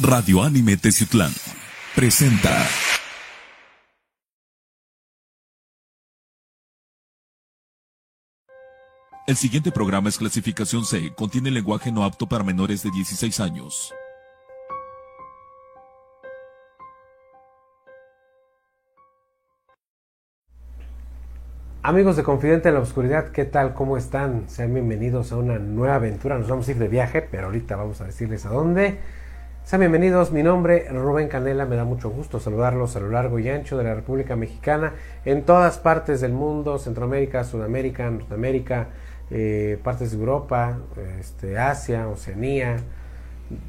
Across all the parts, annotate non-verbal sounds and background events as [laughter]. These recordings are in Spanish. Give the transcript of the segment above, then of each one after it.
Radio Anime Teciutlán presenta. El siguiente programa es clasificación C, contiene lenguaje no apto para menores de 16 años. Amigos de Confidente en la Oscuridad, ¿qué tal? ¿Cómo están? Sean bienvenidos a una nueva aventura. Nos vamos a ir de viaje, pero ahorita vamos a decirles a dónde. Sean bienvenidos, mi nombre es Rubén Canela, me da mucho gusto saludarlos a lo largo y ancho de la República Mexicana, en todas partes del mundo, Centroamérica, Sudamérica, Norteamérica, eh, partes de Europa, este, Asia, Oceanía,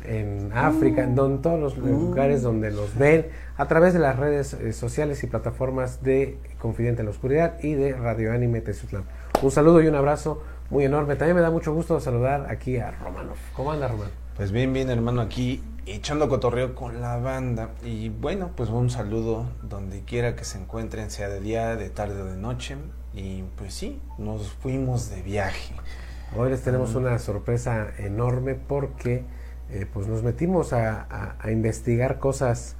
en África, en don- todos los lugares donde nos ven, a través de las redes eh, sociales y plataformas de Confidente en la Oscuridad y de Radio Anime Teciutlán. Un saludo y un abrazo muy enorme. También me da mucho gusto saludar aquí a Romanov. ¿Cómo anda, Romano? Pues bien, bien, hermano, aquí echando cotorreo con la banda. Y bueno, pues un saludo donde quiera que se encuentren, sea de día, de tarde o de noche. Y pues sí, nos fuimos de viaje. Hoy les tenemos una sorpresa enorme porque eh, pues nos metimos a, a- a investigar cosas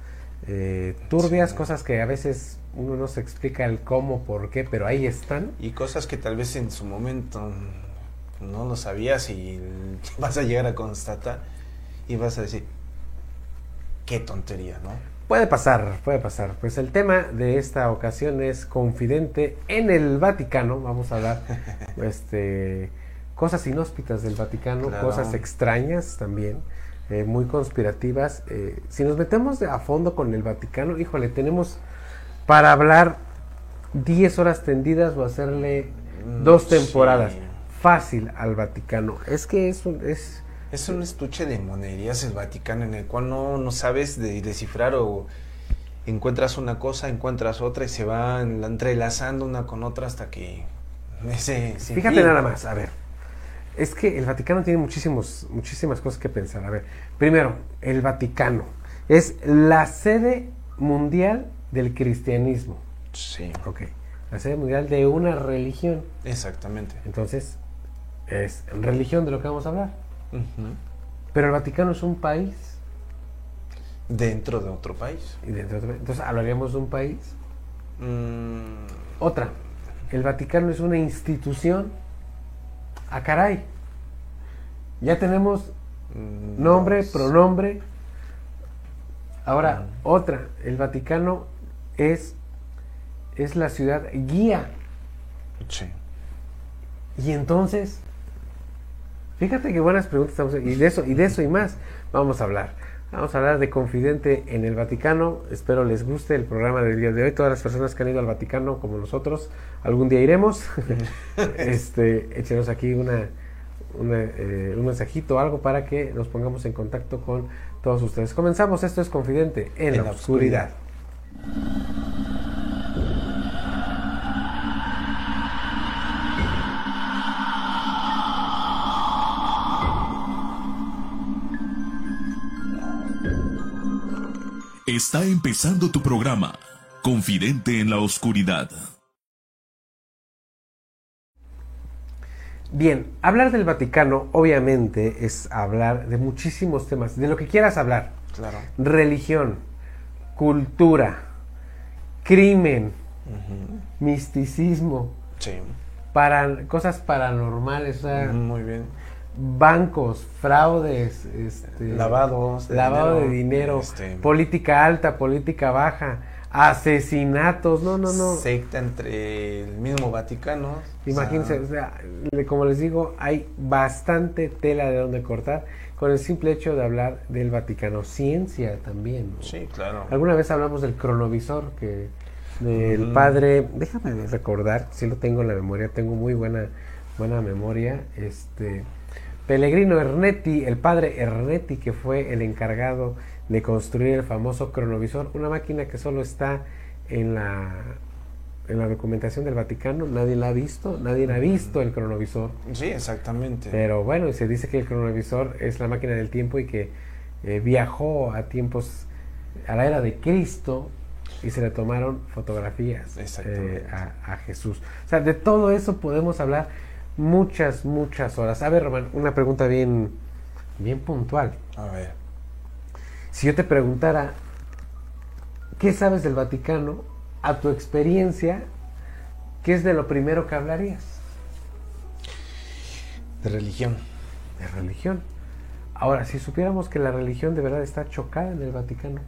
eh, turbias, Sí. cosas que a veces uno no se explica el cómo, por qué, pero ahí están. Y cosas que tal vez en su momento no lo sabías y [laughs] vas a llegar a constatar y vas a decir, qué tontería, ¿no? Puede pasar, puede pasar. Pues el tema de esta ocasión es confidente en el Vaticano. Vamos a hablar [laughs] este, cosas inhóspitas del Vaticano, Claro. cosas extrañas también, eh, muy conspirativas. Eh, si nos metemos a fondo con el Vaticano, híjole, tenemos para hablar 10 horas tendidas o hacerle Mm, dos sí. temporadas. Fácil al Vaticano. Es que es, un- es Es un estuche de monerías el Vaticano en el cual no, no sabes de descifrar o encuentras una cosa, encuentras otra y se van entrelazando una con otra hasta que ese Fíjate fin. nada más, a ver. Es que el Vaticano tiene muchísimos, muchísimas cosas que pensar. A ver, primero, el Vaticano es la sede mundial del cristianismo. Sí, Ok. La sede mundial de una religión. exactamente. Entonces, es religión de lo que vamos a hablar. Ujú. Pero el Vaticano es un país. Dentro de otro país. Y dentro de- entonces, hablaríamos de un país. Mm, Otra, el Vaticano es una institución. Ah, caray. Ya tenemos mm, Nombre, dos. pronombre. Ahora, Mm. otra. El Vaticano es, es la ciudad guía. Sí. Y entonces, fíjate qué buenas preguntas estamos y de eso y de eso y más vamos a hablar. Vamos a hablar de Confidente en el Vaticano. Espero les guste el programa del día de hoy. Todas las personas que han ido al Vaticano, como nosotros, algún día iremos. [laughs] este, échenos aquí una, una, eh, un mensajito o algo para que nos pongamos en contacto con todos ustedes. Comenzamos. Esto es Confidente en, la, oscuridad. Está empezando tu programa, Confidente en la Oscuridad. Bien, hablar del Vaticano obviamente es hablar de muchísimos temas, de lo que quieras hablar. Claro. religión, cultura, crimen, misticismo, Sí. para, cosas paranormales, o sea, Muy bien. Bancos, fraudes, este, Lavados de lavado dinero, de dinero, este- política alta, política baja, asesinatos, no, no, no. Secta entre el mismo Vaticano. Imagínense, O o sea, como les digo, hay bastante tela de donde cortar con el simple hecho de hablar del Vaticano. Ciencia también. ¿no? Sí, claro. Alguna vez hablamos del cronovisor que del padre, déjame recordar, si lo tengo en la memoria, tengo muy buena buena memoria, este Pellegrino Ernetti, el padre Ernetti que fue el encargado de construir el famoso cronovisor, una máquina que solo está en la en la documentación del Vaticano, nadie la ha visto, nadie ha visto el cronovisor. Sí, exactamente. Pero bueno, se dice que el cronovisor es la máquina del tiempo y que eh, viajó a tiempos, a la era de Cristo y se le tomaron fotografías eh, a Jesús. O sea, de todo eso podemos hablar muchas, muchas horas. A ver, Román, una pregunta bien, bien puntual. A ver. Si yo te preguntara, ¿qué sabes del Vaticano? A tu experiencia, ¿qué es de lo primero que hablarías? De religión. De religión. Ahora, si supiéramos que la religión de verdad está chocada en el Vaticano.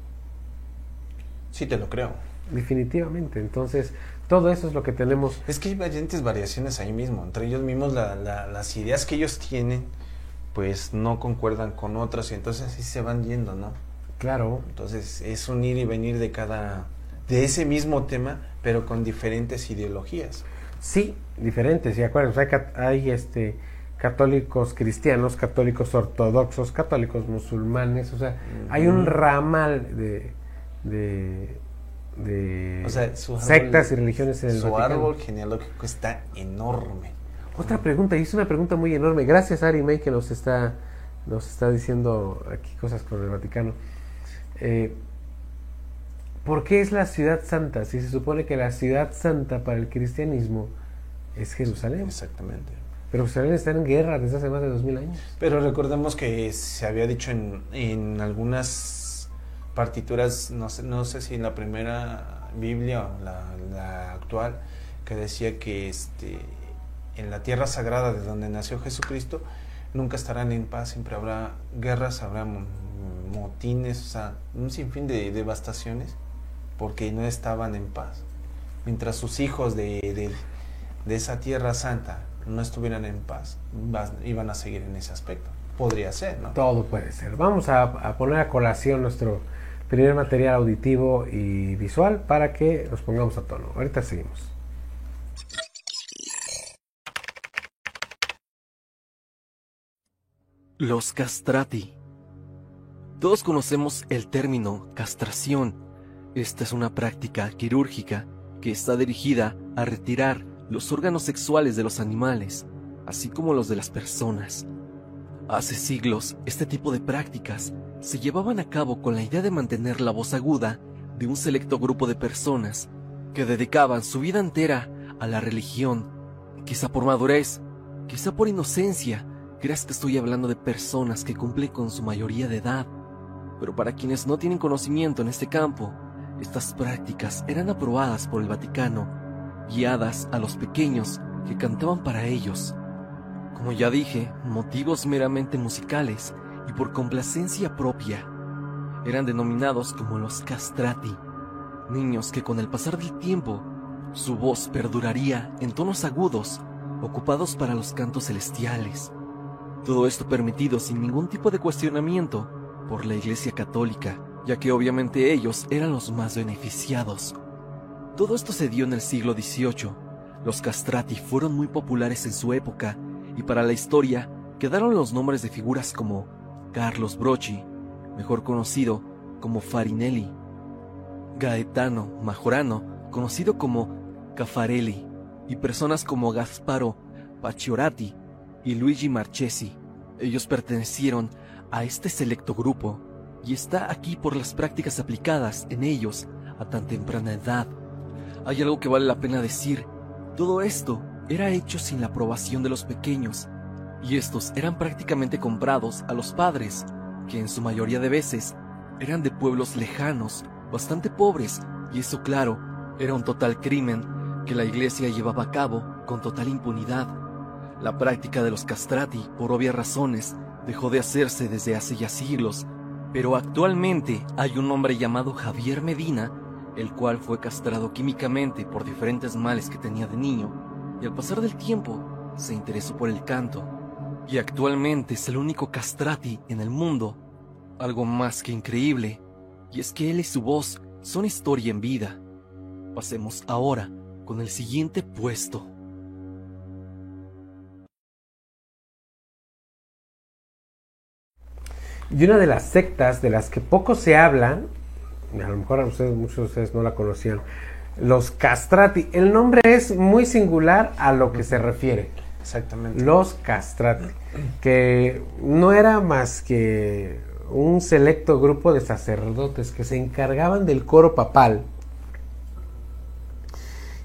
Sí, te lo creo. Definitivamente. Entonces, todo eso es lo que tenemos. Es que hay variantes variaciones ahí mismo. Entre ellos mismos, la, la, las ideas que ellos tienen, pues no concuerdan con otras y entonces así se van yendo, ¿no? Claro. Entonces es un ir y venir de cada, de ese mismo tema, pero con diferentes ideologías. Sí, diferentes. Y acuérdense, hay, hay este católicos cristianos, católicos ortodoxos, católicos musulmanes, o sea, hay un ramal de, de, de O sea, su árbol- sectas y religiones en el Su Vaticano. árbol genealógico está enorme. Otra pregunta, y es una pregunta muy enorme. Gracias Ari May que nos está, nos está diciendo aquí cosas con el Vaticano. Eh, ¿Por qué es la ciudad santa? Si se supone que la ciudad santa para el cristianismo es Jerusalén. Exactamente. Pero Jerusalén está en guerra desde hace más de dos mil años. Pero recordemos que se había dicho en, en algunas partituras, no sé, no sé si en la primera Biblia o la, actual, que decía que este, en la tierra sagrada de donde nació Jesucristo, nunca estarán en paz, siempre habrá guerras, habrá mo- motines, o sea, un sinfín de devastaciones, porque no estaban en paz. Mientras sus hijos de, de, de esa tierra santa no estuvieran en paz, iban a seguir en ese aspecto. Podría ser, ¿no? Todo puede ser. Vamos a, a poner a colación nuestro primer material auditivo y visual para que nos pongamos a tono. Ahorita seguimos. Los castrati. Todos conocemos el término castración. Esta es una práctica quirúrgica que está dirigida a retirar los órganos sexuales de los animales, así como los de las personas. Hace siglos, este tipo de prácticas se llevaban a cabo con la idea de mantener la voz aguda de un selecto grupo de personas que dedicaban su vida entera a la religión, quizá por madurez, quizá por inocencia, creas que estoy hablando de personas que cumplen con su mayoría de edad. Pero para quienes no tienen conocimiento en este campo, estas prácticas eran aprobadas por el Vaticano, guiadas a los pequeños que cantaban para ellos. Como ya dije, motivos meramente musicales y por complacencia propia. Eran denominados como los castrati, niños que con el pasar del tiempo, su voz perduraría en tonos agudos, ocupados para los cantos celestiales. Todo esto permitido sin ningún tipo de cuestionamiento por la Iglesia Católica, ya que obviamente ellos eran los más beneficiados. Todo esto se dio en el siglo XVIII. Los castrati fueron muy populares en su época y para la historia quedaron los nombres de figuras como Carlos Brochi, mejor conocido como Farinelli, Gaetano Majorano, conocido como Caffarelli, y personas como Gasparo Pacioratti y Luigi Marchesi. Ellos pertenecieron a este selecto grupo y está aquí por las prácticas aplicadas en ellos a tan temprana edad. Hay algo que vale la pena decir. Todo esto era hecho sin la aprobación de los pequeños, y estos eran prácticamente comprados a los padres, que en su mayoría de veces eran de pueblos lejanos, bastante pobres, y eso claro, era un total crimen que la iglesia llevaba a cabo con total impunidad. La práctica de los castrati, por obvias razones, dejó de hacerse desde hace ya siglos, pero actualmente hay un hombre llamado Javier Medina, el cual fue castrado químicamente por diferentes males que tenía de niño, y al pasar del tiempo se interesó por el canto, y actualmente es el único castrati en el mundo, algo más que increíble, y es que él y su voz son historia en vida. Pasemos ahora con el siguiente puesto. Y una de las sectas de las que poco se hablan, a lo mejor a ustedes, muchos de ustedes no la conocían, los castrati. El nombre es muy singular a lo que se refiere. Exactamente. Los castrati, que no era más que un selecto grupo de sacerdotes que se encargaban del coro papal.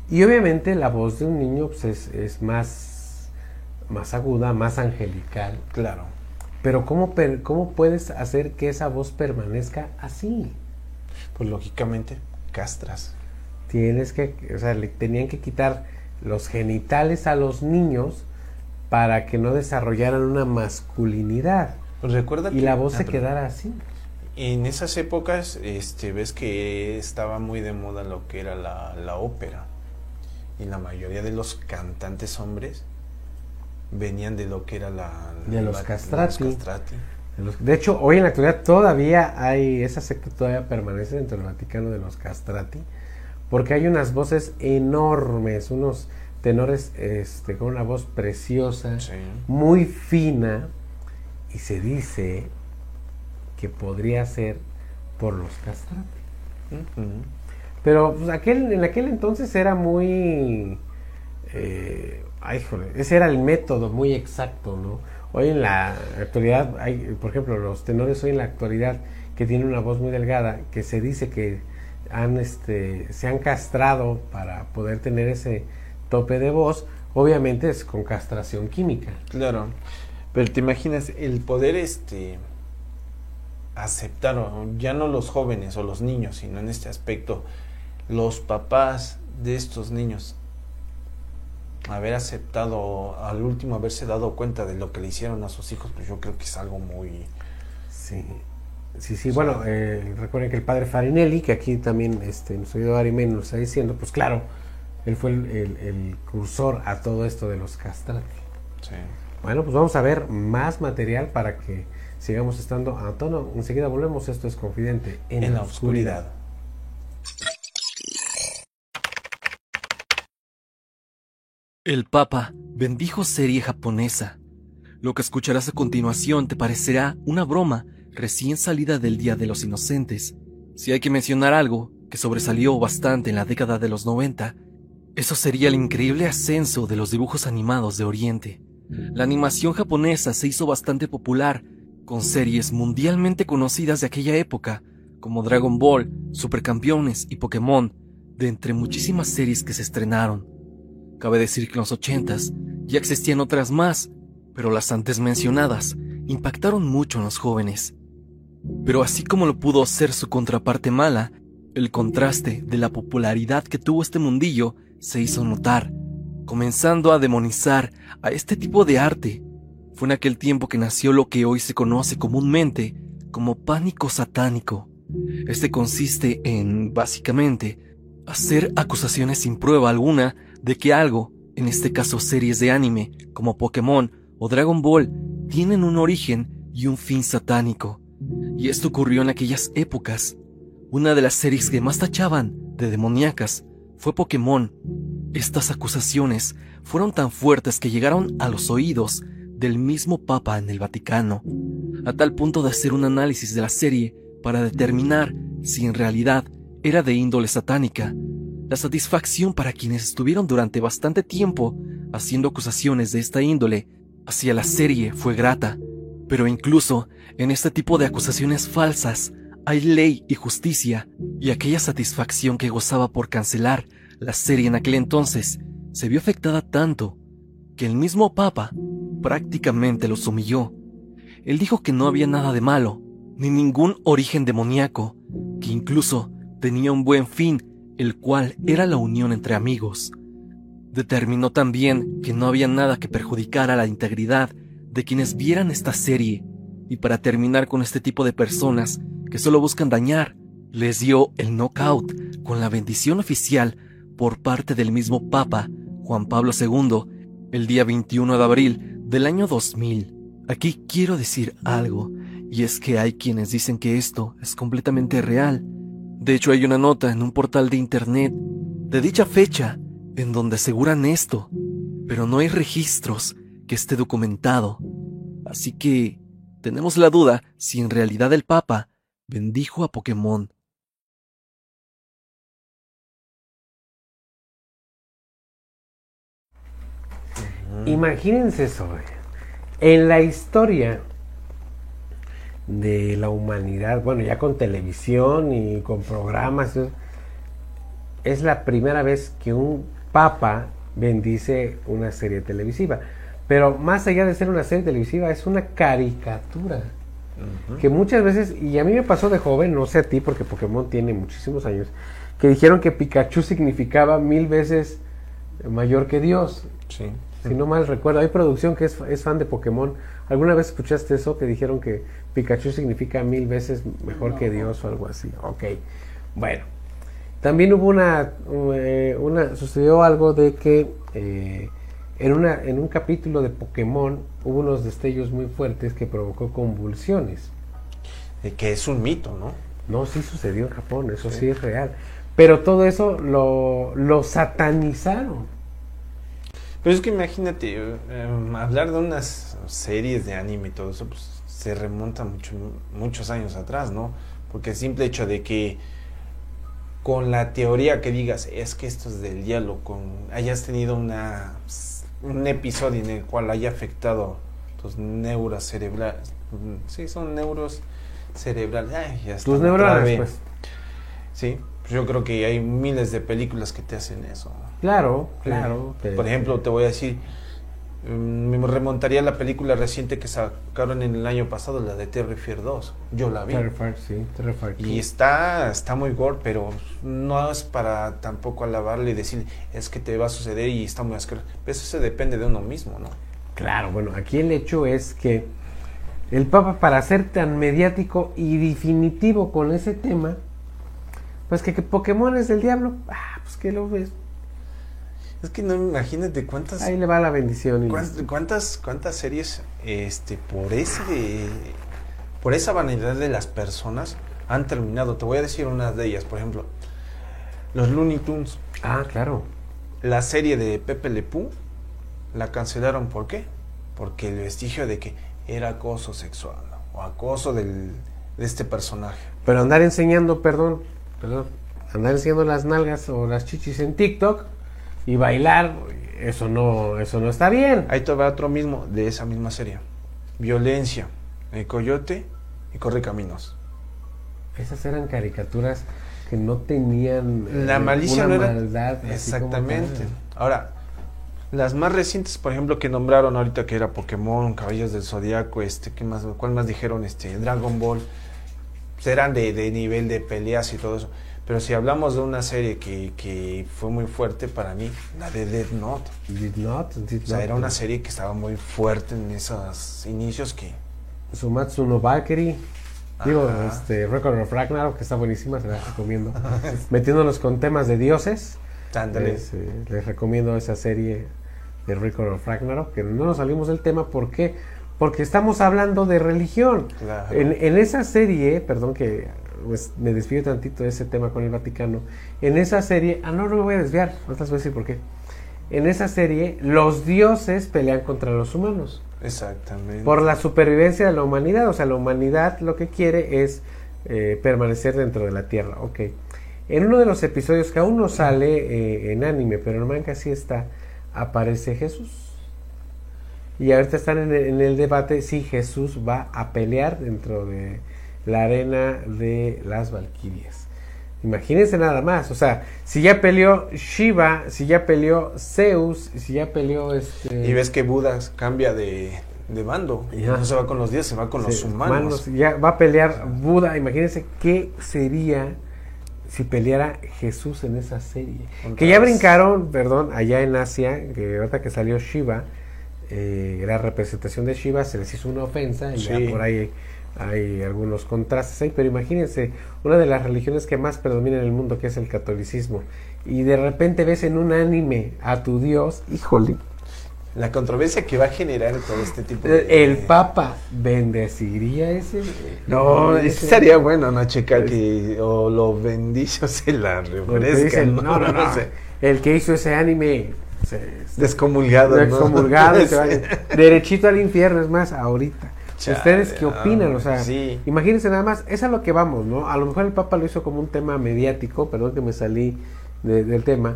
Y obviamente la voz de un niño pues, es, es más, más aguda, más angelical. Claro. Pero ¿cómo, ¿cómo puedes hacer que esa voz permanezca así? Pues lógicamente, castras. Tienes que, o sea, le tenían que quitar los genitales a los niños para que no desarrollaran una masculinidad. Pues recuerda y la voz se quedara así. En esas épocas, este, ves que estaba muy de moda lo que era la, la ópera. Y la mayoría de los cantantes hombres venían de lo que era la... De los castrati. De hecho, hoy en la actualidad todavía hay, esa secta todavía permanece dentro del Vaticano de los castrati, porque hay unas voces enormes, unos tenores este, con una voz preciosa, muy fina, y se dice que podría ser por los castrati. Pero pues, aquel, en aquel entonces era muy... Eh, ay, ese era el método muy exacto, ¿no? Hoy en la actualidad hay, por ejemplo, los tenores hoy en la actualidad que tienen una voz muy delgada, que se dice que han, este, se han castrado para poder tener ese tope de voz, obviamente es con castración química. Claro, pero te imaginas el poder este aceptar, ya no los jóvenes o los niños, sino en este aspecto, los papás de estos niños, haber aceptado, al último haberse dado cuenta de lo que le hicieron a sus hijos, pues yo creo que es algo muy... Sí, sí, sí. bueno, eh, recuerden que el padre Farinelli, que aquí también este, nos oído Arimen nos está diciendo, pues claro, él fue el, cursor a todo esto de los castratos. Bueno, pues vamos a ver más material para que sigamos estando a tono. Enseguida volvemos. Esto es Confidente en, la, oscuridad. El Papa bendijo serie japonesa. Lo que escucharás a continuación te parecerá una broma recién salida del Día de los Inocentes. Si hay que mencionar algo que sobresalió bastante en la década de los 90, eso sería el increíble ascenso de los dibujos animados de Oriente. La animación japonesa se hizo bastante popular, con series mundialmente conocidas de aquella época, como Dragon Ball, Supercampeones y Pokémon, de entre muchísimas series que se estrenaron. Cabe decir que en los ochentas ya existían otras más, pero las antes mencionadas impactaron mucho en los jóvenes. Pero así como lo pudo ser su contraparte mala, el contraste de la popularidad que tuvo este mundillo se hizo notar, comenzando a demonizar a este tipo de arte. Fue en aquel tiempo que nació lo que hoy se conoce comúnmente como pánico satánico. Este consiste en, básicamente, hacer acusaciones sin prueba alguna de que algo, en este caso series de anime como Pokémon o Dragon Ball, tienen un origen y un fin satánico. Y esto ocurrió en aquellas épocas. Una de las series que más tachaban de demoníacas fue Pokémon. Estas acusaciones fueron tan fuertes que llegaron a los oídos del mismo Papa en el Vaticano, a tal punto de hacer un análisis de la serie para determinar si en realidad era de índole satánica. La satisfacción para quienes estuvieron durante bastante tiempo haciendo acusaciones de esta índole hacia la serie fue grata, pero incluso en este tipo de acusaciones falsas hay ley y justicia, y aquella satisfacción que gozaba por cancelar la serie en aquel entonces se vio afectada tanto que el mismo Papa prácticamente los humilló. Él dijo que no había nada de malo, ni ningún origen demoníaco, que incluso tenía un buen fin, el cual era la unión entre amigos. Determinó también que no había nada que perjudicara la integridad de quienes vieran esta serie, y para terminar con este tipo de personas, que solo buscan dañar, les dio el knockout con la bendición oficial por parte del mismo Papa Juan Pablo II el día 21 de abril del año 2000. Aquí quiero decir algo, y es que hay quienes dicen que esto es completamente real. De hecho, hay una nota en un portal de internet de dicha fecha en donde aseguran esto, pero no hay registros que esté documentado. Así que tenemos la duda si en realidad el Papa bendijo a Pokémon. Imagínense eso. En la historia de la humanidad, bueno, ya con televisión y con programas, es la primera vez que un papa bendice una serie televisiva. Pero más allá de ser una serie televisiva, es una caricatura. Que muchas veces, y a mí me pasó de joven, no sé a ti, porque Pokémon tiene muchísimos años, que dijeron que Pikachu significaba mil veces mayor que Dios. Sí. Si no mal recuerdo, hay producción que es, es fan de Pokémon. ¿Alguna vez escuchaste eso? Que dijeron que Pikachu significa mil veces mejor que Dios o algo así. Ok, bueno. También hubo una, eh, una sucedió algo de que eh, en, una, en un capítulo de Pokémon hubo unos destellos muy fuertes que provocó convulsiones. Eh, Que es un mito, ¿no? No, sí sucedió en Japón, eso sí, Sí. es real. Pero todo eso lo, lo satanizaron. Pero es que imagínate, eh, em, hablar de unas series de anime y todo eso, pues se remonta mucho, muchos años atrás, ¿no? Porque el simple hecho de que con la teoría que digas, es que esto es del diablo, con hayas tenido una, un episodio en el cual haya afectado tus neuros cerebrales, sí, son neuros cerebrales, ay, ya Tus neuronas, pues. Sí, pues yo creo que hay miles de películas que te hacen eso. Claro, claro. Por ejemplo, te voy a decir, me remontaría a la película reciente que sacaron en el año pasado, la de Terrifier 2. Yo la vi. Terrifier, sí, Terrifier. Y está, está muy gore, pero no es para tampoco alabarle y decir, es que te va a suceder y está muy asqueroso. Eso se depende de uno mismo, ¿no? Claro, bueno, aquí el hecho es que el Papa, para ser tan mediático y definitivo con ese tema, pues que, que Pokémon es del diablo, ah, pues que lo ves, Es que no imagínate cuántas, ahí le va la bendición. y cuántas, cuántas, cuántas series este, por, ese, por esa vanidad de las personas han terminado. Te voy a decir unas de ellas, por ejemplo, los Looney Tunes. Ah, claro. La serie de Pepe Le Pew la cancelaron, ¿por qué? Porque el vestigio de que era acoso sexual ¿no? o acoso del, de este personaje. Pero andar enseñando, perdón, perdón, andar enseñando las nalgas o las chichis en TikTok y bailar, eso no, eso no está bien. Ahí te va otro mismo de esa misma serie. Violencia, el coyote y corre caminos. Esas eran caricaturas que no tenían eh, La malicia una no era maldad exactamente. Ahora, las más recientes, por ejemplo, que nombraron ahorita que era Pokémon, Caballos del Zodiaco, este, ¿qué más, cuál más dijeron? Este, Dragon Ball, pues eran de, de nivel de peleas y todo eso. Pero si hablamos de una serie que, que fue muy fuerte para mí, la de Death Note. Did not, did O sea, not. era una serie que estaba muy fuerte en esos inicios que... Sumatsu no Valkyrie. Digo, Ajá. este, Record of Ragnarok, que está buenísima, se la recomiendo. [laughs] Metiéndonos con temas de dioses, les, eh, les recomiendo esa serie de Record of Ragnarok, que no nos salimos del tema, ¿por qué? Porque estamos hablando de religión. Claro. En, en esa serie, perdón que pues, me desvío tantito de ese tema con el Vaticano, en esa serie, ah, no, no me voy a desviar, ahorita les voy a decir por qué. En esa serie, los dioses pelean contra los humanos Exactamente. por la supervivencia de la humanidad. O sea, la humanidad lo que quiere es eh, permanecer dentro de la Tierra. Ok. En uno de los episodios que aún no sale eh, en anime, pero en manga sí está, aparece Jesús. Y ahorita están en el, en el debate si Jesús va a pelear dentro de la arena de las Valquirias. Imagínense nada más, o sea, si ya peleó Shiva, si ya peleó Zeus, si ya peleó este... Y ves que Buda cambia de, de bando. Ya. No se va con los dioses, se va con los humanos. Ya va a pelear Buda. Imagínense qué sería si peleara Jesús en esa serie. Contra Que ya brincaron, perdón, allá en Asia, que ahorita que salió Shiva, eh, la representación de Shiva se les hizo una ofensa y ya por ahí hay algunos contrastes ahí, pero imagínense, una de las religiones que más predomina en el mundo, que es el catolicismo, y de repente ves en un anime a tu Dios, híjole, La controversia que va a generar todo este tipo de... el Papa bendeciría ese. No, ese- estaría bueno, ¿no? Checar que o lo bendice o se la refresca. dicen, ¿no? no, no, no, [laughs] sé. El que hizo ese anime se, Descomulgado, ¿no? excomulgado y se [laughs] va Sí. derechito al infierno, es más, ahorita. Chale, ¿Ustedes qué opinan? O sea, sí. imagínense nada más, es a lo que vamos, ¿no? A lo mejor el Papa lo hizo como un tema mediático, perdón que me salí de- del tema.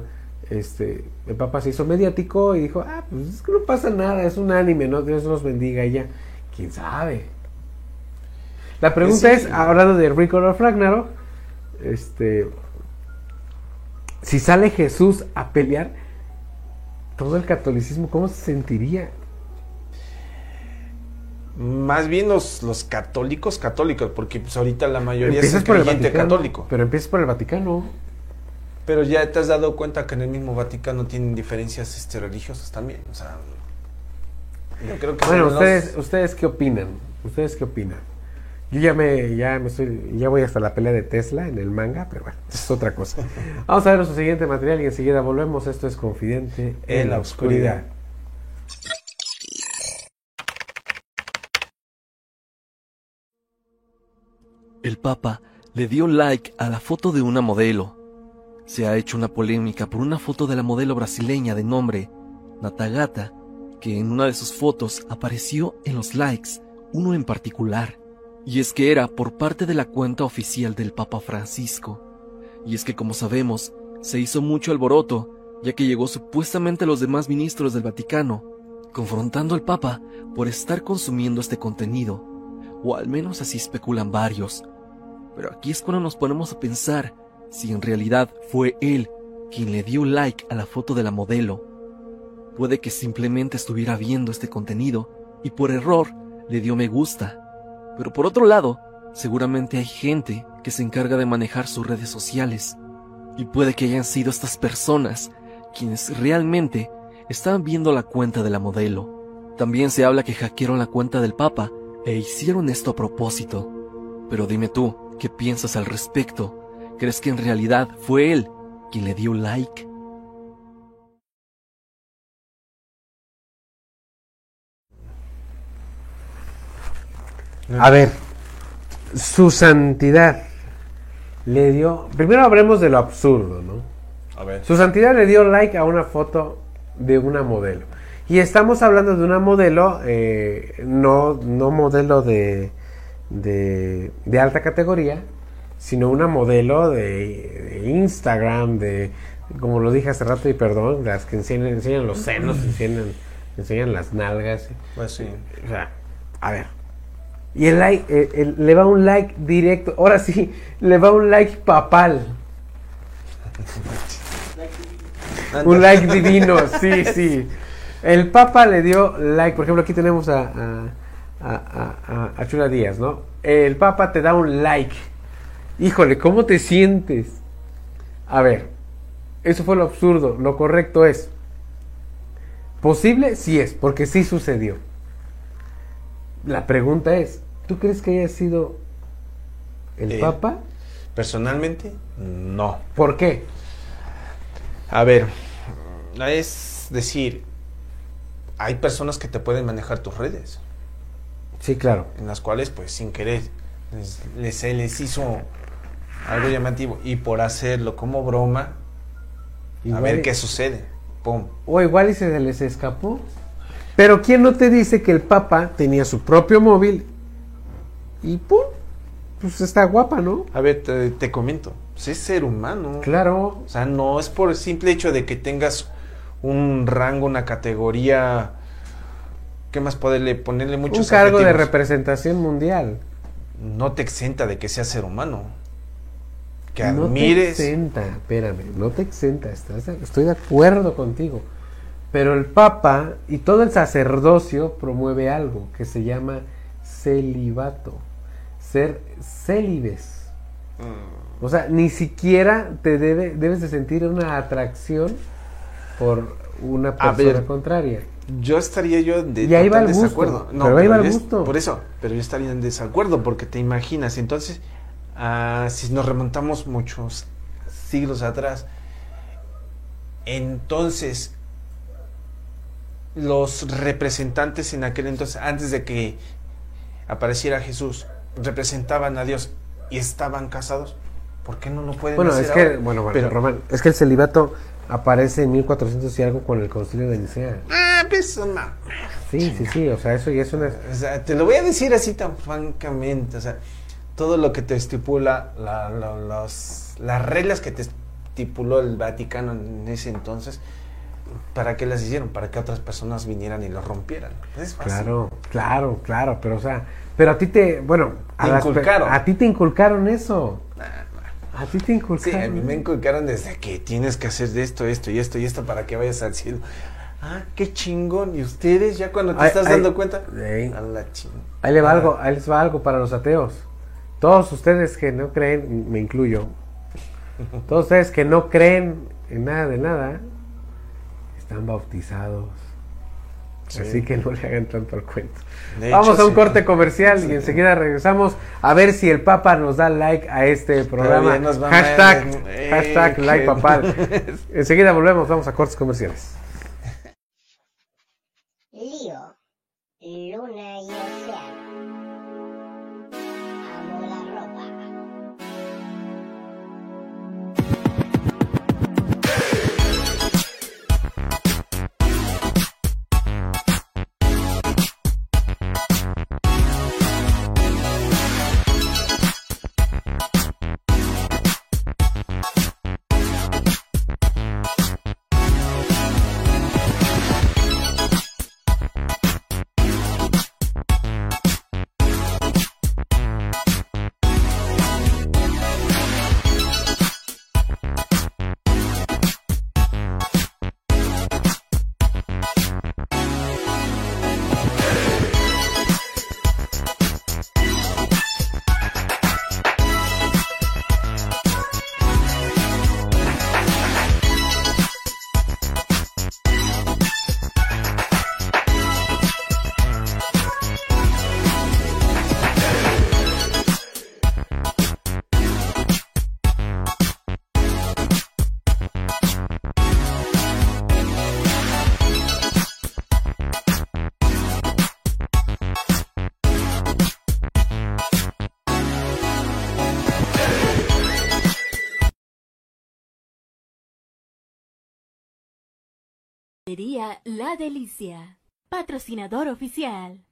Este, el Papa se hizo mediático y dijo, ah, pues es que no pasa nada, es un anime, ¿no? Dios los bendiga y ya. ¿Quién sabe? La pregunta Pues sí. es, hablando de Record of Ragnarok, este, si sale Jesús a pelear, todo el catolicismo, ¿cómo se sentiría? Más bien los, los católicos, católicos, porque pues ahorita la mayoría es por el Vaticano. católico. Pero empiezas por el Vaticano. Pero ya te has dado cuenta que en el mismo Vaticano tienen diferencias este, religiosas también. O sea, yo creo que Bueno, los- ustedes, ustedes qué opinan? ¿Ustedes qué opinan? Yo ya me, ya me estoy, ya voy hasta la pelea de Tesla en el manga, pero bueno, es otra cosa. [laughs] Vamos a ver nuestro siguiente material y enseguida volvemos. Esto es Confidente en, la oscuridad. El Papa le dio like a la foto de una modelo. Se ha hecho una polémica por una foto de la modelo brasileña de nombre Natagata, que en una de sus fotos apareció en los likes, uno en particular. Y es que era por parte de la cuenta oficial del Papa Francisco. Y es que como sabemos, se hizo mucho alboroto, ya que llegó supuestamente a los demás ministros del Vaticano, confrontando al Papa por estar consumiendo este contenido, o al menos así especulan varios. Pero aquí es cuando nos ponemos a pensar si en realidad fue él quien le dio like a la foto de la modelo. Puede que simplemente estuviera viendo este contenido y por error le dio me gusta. Pero por otro lado, seguramente hay gente que se encarga de manejar sus redes sociales. Y puede que hayan sido estas personas quienes realmente estaban viendo la cuenta de la modelo. También se habla que hackearon la cuenta del Papa e hicieron esto a propósito. Pero dime tú, ¿qué piensas al respecto? ¿Crees que en realidad fue él quien le dio like? A ver, su santidad le dio. Primero hablemos de lo absurdo, ¿no? A ver. Su santidad le dio like a una foto de una modelo. Y estamos hablando de una modelo, eh, no, no modelo de, de, de alta categoría, sino una modelo de, de Instagram, de, como lo dije hace rato y perdón, las que enseñan, enseñan los senos, enseñan, enseñan las nalgas. Pues sí. O sea, a ver. Y el like, eh, el- le va un like directo. Ahora sí, le va un like papal. [laughs] Un like divino, sí, sí. [laughs] El Papa le dio like. Por ejemplo, aquí tenemos a, a, a, a- a Chula Díaz, ¿no? El Papa te da un like. Híjole, ¿cómo te sientes? A ver, eso fue lo absurdo. Lo correcto es. Posible, sí es, porque sí sucedió. La pregunta es, ¿tú crees que haya sido el Eh. Papa? Personalmente, no. ¿Por qué? A ver, es decir, hay personas que te pueden manejar tus redes, Sí, claro. en las cuales, pues, sin querer, les, les- se les hizo algo llamativo y por hacerlo como broma, a ver y- qué sucede. Pum. O igual y se les escapó. Pero ¿quién no te dice que el Papa tenía su propio móvil y ¡pum! Pues está guapa, ¿no? A ver, te, te comento, pues, es ser humano. Claro. O sea, no es por el simple hecho de que tengas un rango, una categoría. ¿Qué más poderle ponerle muchos un cargo de representación mundial. No te exenta de que seas ser humano. Que No te admires. exenta, espérame, no te exenta, estás estoy de acuerdo contigo. Pero el Papa y todo el sacerdocio promueve algo que se llama celibato, ser célibes. Mm. O sea, ni siquiera te debe, debes de sentir una atracción por una A persona ver. contraria. Yo estaría yo de Y ahí va el gusto, desacuerdo. pero ahí va el gusto. Por eso, pero yo estaría en desacuerdo porque te imaginas. Entonces, ah, si nos remontamos muchos siglos atrás, entonces los representantes en aquel entonces, antes de que apareciera Jesús, representaban a Dios y estaban casados. ¿Por qué no lo pueden Bueno, hacer es que, ahora? bueno, bueno, Pero- Román, es que el celibato aparece en 1400 y algo con el concilio de Nicea. Ah, pues, ma- Sí, sí, sí, o sea, eso ya es una... O sea, te lo voy a decir así tan francamente. O sea, todo lo que te estipula, la- la- los- las reglas que te estipuló el Vaticano en ese entonces, ¿para qué las hicieron? Para que otras personas vinieran y lo rompieran. Es fácil. Claro, claro, claro, pero o sea, pero a ti te, bueno, a, Te las pe- inculcaron. a ti te inculcaron eso. A ti te Sí, inculcaron. a mí me inculcaron desde que tienes que hacer de esto, esto y esto y esto para que vayas al cielo. Ah, qué chingón. ¿Y ustedes ya cuando te Ay, estás ay, dando cuenta? A la. Ahí le va algo, ahí les va algo para los ateos. Todos ustedes que no creen, me incluyo. Todos ustedes que no creen en nada de nada, están bautizados. Sí. Así que no le hagan tanto al cuento. De Vamos hecho, a un sí. corte comercial y enseguida regresamos a ver si el Papa nos da like a este programa. Nos va Hashtag, Eh, hashtag like papal. [laughs] Enseguida volvemos, vamos a cortes comerciales. Lío, luna y océano. La Delicia, patrocinador oficial.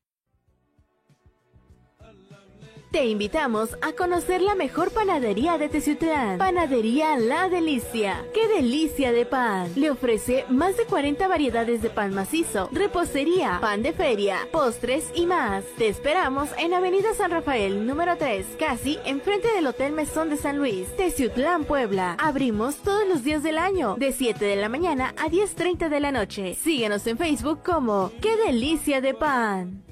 Te invitamos a conocer la mejor panadería de Teciutlán. Panadería La Delicia. ¡Qué delicia de pan! Le ofrece más de 40 variedades de pan macizo, repostería, pan de feria, postres y más. Te esperamos en Avenida San Rafael, número 3, casi enfrente del Hotel Mesón de San Luis, Teciutlán, Puebla. Abrimos todos los días del año, de 7 de la mañana a 10.30 de la noche. Síguenos en Facebook como ¡Qué delicia de pan!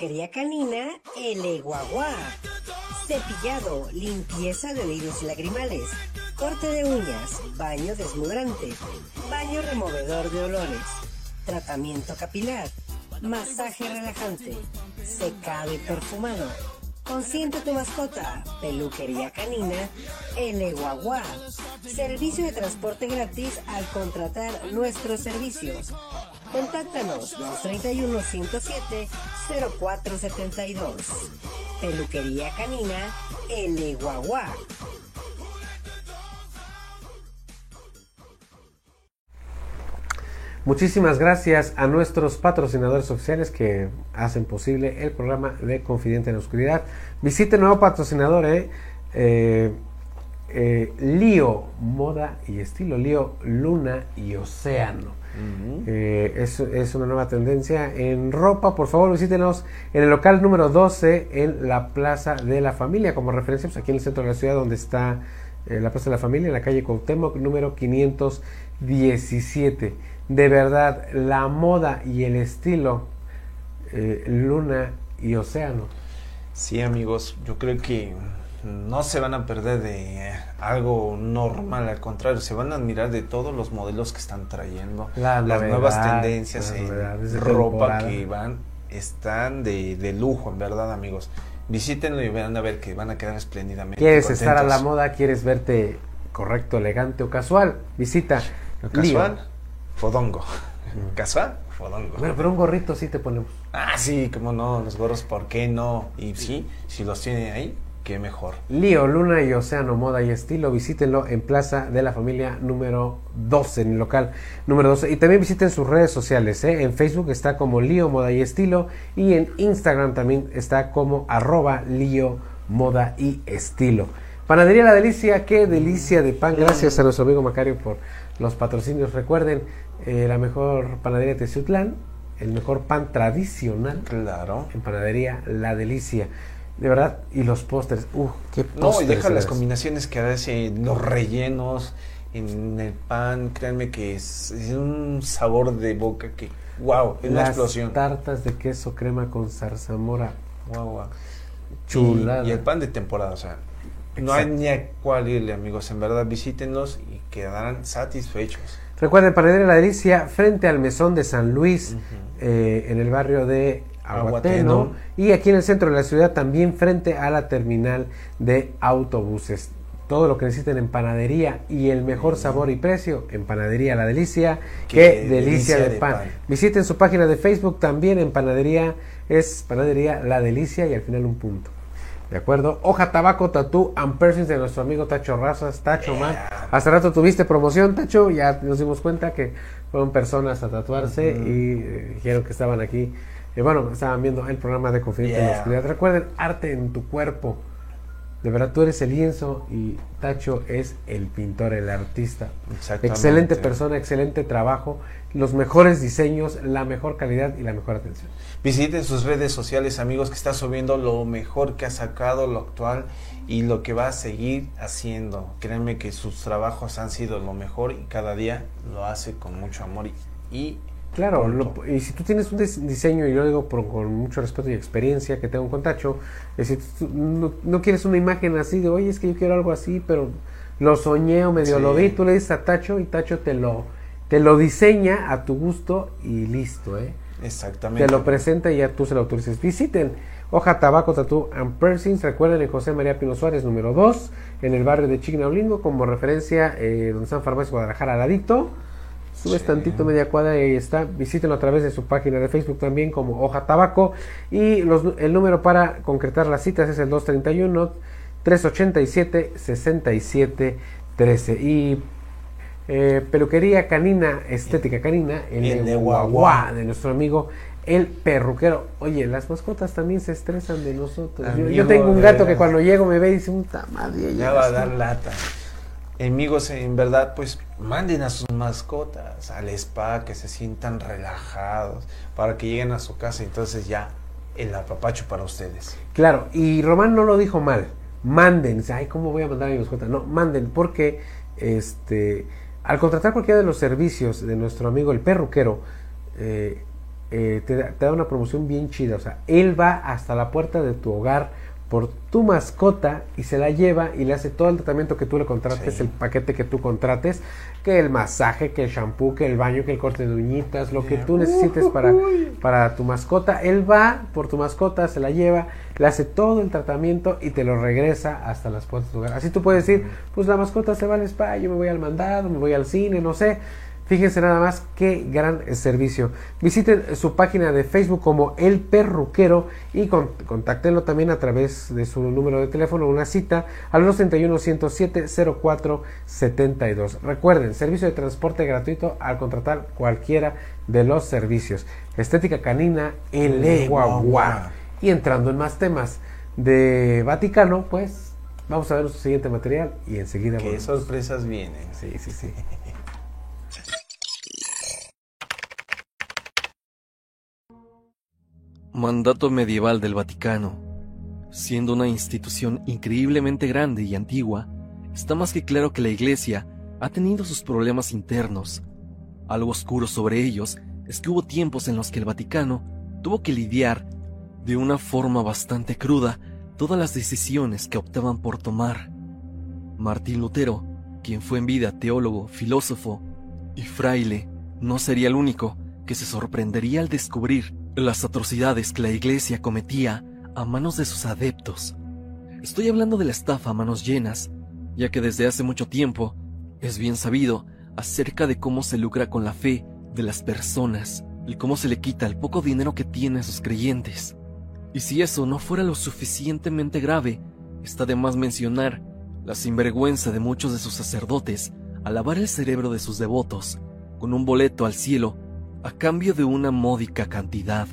Peluquería canina El Eguaguá. Cepillado, limpieza de oídos y lagrimales, corte de uñas, baño desmudrante, baño removedor de olores, tratamiento capilar, masaje relajante, secado y perfumado. Consiente tu mascota, peluquería canina El Eguaguá. Servicio de transporte gratis al contratar nuestros servicios. Contáctanos 231 107 0472. Peluquería Canina El Eguaguá. Muchísimas gracias a nuestros patrocinadores oficiales que hacen posible el programa de Confidente en la Oscuridad. Visite nuevo patrocinador, ¿eh? Eh, eh, Lío Moda y Estilo, Lío Luna y Océano. Eh, es, es una nueva tendencia en ropa. Por favor, visítenos en el local número 12 en la Plaza de la Familia. Como referencia, pues aquí en el centro de la ciudad, donde está eh, la Plaza de la Familia, en la calle Cuauhtémoc, número 517. De verdad, la moda y el estilo, eh, Luna y Océano. Sí, amigos, yo creo que no se van a perder de algo normal, al contrario, se van a admirar de todos los modelos que están trayendo, La las novedad, nuevas tendencias en ropa temporada. que van, están de, de lujo, en verdad, amigos. Visítenlo y van a ver que van a quedar espléndidamente. ¿Quieres estar a la moda? ¿Quieres verte correcto, elegante o casual? Visita Lo Lío. Casual, fodongo. Casual, fodongo. Bueno, pero un gorrito sí te ponemos. Ah, sí, cómo no, los gorros, ¿por qué no? Y sí, si los tienen ahí, qué mejor. Lío, Luna y Océano Moda y Estilo, visítenlo en Plaza de la Familia número 12, en el local número 12. Y también visiten sus redes sociales, ¿eh? en Facebook está como Lío Moda y Estilo y en Instagram también está como arroba Lío Moda y Estilo. Panadería La Delicia, qué delicia de pan. Gracias a nuestro amigo Macario por los patrocinios. Recuerden, eh, la mejor panadería de Teciutlán, el mejor pan tradicional Claro. en panadería La Delicia. De verdad, y los pósters, uh, qué No, y deja de las combinaciones que hacen los rellenos en el pan, créanme que es, es un sabor de boca que, wow, es una explosión. tartas de queso crema con zarzamora, Wow, wow. chulada. Y, y el pan de temporada, o sea, no hay ni a cuál irle, amigos. En verdad, visítenlos y quedarán satisfechos. Recuerden, Panadería La Delicia, frente al Mesón de San Luis, eh, en el barrio de Aguateno, Aguateno. y aquí en el centro de la ciudad, también frente a la terminal de autobuses. Todo lo que necesiten en panadería y el mejor sabor y precio en Panadería La Delicia. Qué, Qué delicia, delicia de, pan. pan. Visiten su página de Facebook también en Panadería, es Panadería La Delicia y al final un punto. ¿De acuerdo? Hoja Tabaco Tatú and Piercings de nuestro amigo Tacho Razas. Tacho, man. Hace rato tuviste promoción, Tacho. Ya nos dimos cuenta que fueron personas a tatuarse y eh, dijeron que estaban aquí. Eh, bueno, estaban viendo el programa de Confidente en la. Oscuridad. Recuerden, arte en tu cuerpo. De verdad, tú eres el lienzo y Tacho es el pintor, el artista. Excelente persona, excelente trabajo, los mejores diseños, la mejor calidad y la mejor atención. Visiten sus redes sociales, amigos, que está subiendo lo mejor que ha sacado, lo actual y lo que va a seguir haciendo. Créanme que sus trabajos han sido lo mejor y cada día lo hace con mucho amor y, y Claro, lo- y si tú tienes un dis- diseño, y yo lo digo por- con mucho respeto y experiencia que tengo con Tacho, es decir, tú no, no quieres una imagen así de, oye, es que yo quiero algo así, pero lo soñé o medio Sí. lo vi, tú le dices a Tacho y Tacho te lo, te lo diseña a tu gusto y listo, ¿eh? Exactamente. Te lo presenta y ya tú se lo autorices. Visiten Hoja Tabaco Tattoo and Piercings. Recuerden en José María Pino Suárez, número 2, en el barrio de Chignaulingo, como referencia, eh, donde están Farmacia Guadalajara, al ladito. Subes Sí. tantito media cuadra y ahí está. Visítenlo a través de su página de Facebook también como Hoja Tabaco. Y los- el número para concretar las citas es el 231 387 67 13. Y eh, peluquería canina, estética canina, en El el de Guaguá de nuestro amigo el perruquero. Oye, las mascotas también se estresan de nosotros. Yo, yo tengo un gato que cuando llego me ve y dice, puta madre. Ya va a dar lata. Amigos, en verdad, pues manden a sus mascotas al spa, que se sientan relajados, para que lleguen a su casa. Entonces ya el apapacho para ustedes. Claro, y Román no lo dijo mal. Manden. Ay, ¿cómo voy a mandar a mi mascota? No, manden, porque este, al contratar cualquiera de los servicios de nuestro amigo el perruquero, eh, eh, te, te da una promoción bien chida. O sea, él va hasta la puerta de tu hogar por tu mascota y se la lleva y le hace todo el tratamiento que tú le contrates, Sí. el paquete que tú contrates, que el masaje, que el shampoo, que el baño, que el corte de uñitas, lo que tú necesites para, para tu mascota. Él va por tu mascota, se la lleva, le hace todo el tratamiento y te lo regresa hasta las puertas de tu hogar. Así tú puedes decir, pues la mascota se va al spa, yo me voy al mandado, me voy al cine, no sé. Fíjense nada más qué gran servicio. Visiten su página de Facebook como El Perruquero y con, contáctenlo también a través de su número de teléfono, una cita al 231 107 0472. Recuerden, servicio de transporte gratuito al contratar cualquiera de los servicios. Estética canina en Leguagua. Y entrando en más temas de Vaticano, pues vamos a ver nuestro siguiente material y enseguida Qué volvemos. sorpresas vienen. Sí, sí, sí. Mandato medieval del Vaticano. Siendo una institución increíblemente grande y antigua, está más que claro que la Iglesia ha tenido sus problemas internos. Algo oscuro sobre ellos es que hubo tiempos en los que el Vaticano tuvo que lidiar de una forma bastante cruda todas las decisiones que optaban por tomar. Martín Lutero, quien fue en vida teólogo, filósofo y fraile, no sería el único que se sorprendería al descubrir las atrocidades que la Iglesia cometía a manos de sus adeptos. Estoy hablando de la estafa a manos llenas, ya que desde hace mucho tiempo es bien sabido acerca de cómo se lucra con la fe de las personas y cómo se le quita el poco dinero que tienen sus creyentes. Y si eso no fuera lo suficientemente grave, está de más mencionar la sinvergüenza de muchos de sus sacerdotes al lavar el cerebro de sus devotos con un boleto al cielo a cambio de una módica cantidad.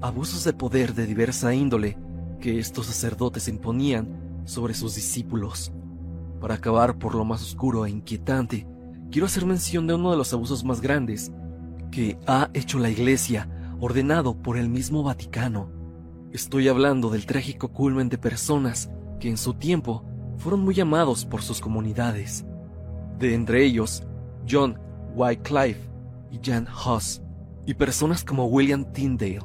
Abusos de poder de diversa índole que estos sacerdotes imponían sobre sus discípulos. Para acabar por lo más oscuro e inquietante, quiero hacer mención de uno de los abusos más grandes que ha hecho la Iglesia, ordenado por el mismo Vaticano. Estoy hablando del trágico culmen de personas que en su tiempo fueron muy amados por sus comunidades. De entre ellos, John Wycliffe y Jan Hus, y personas como William Tyndale,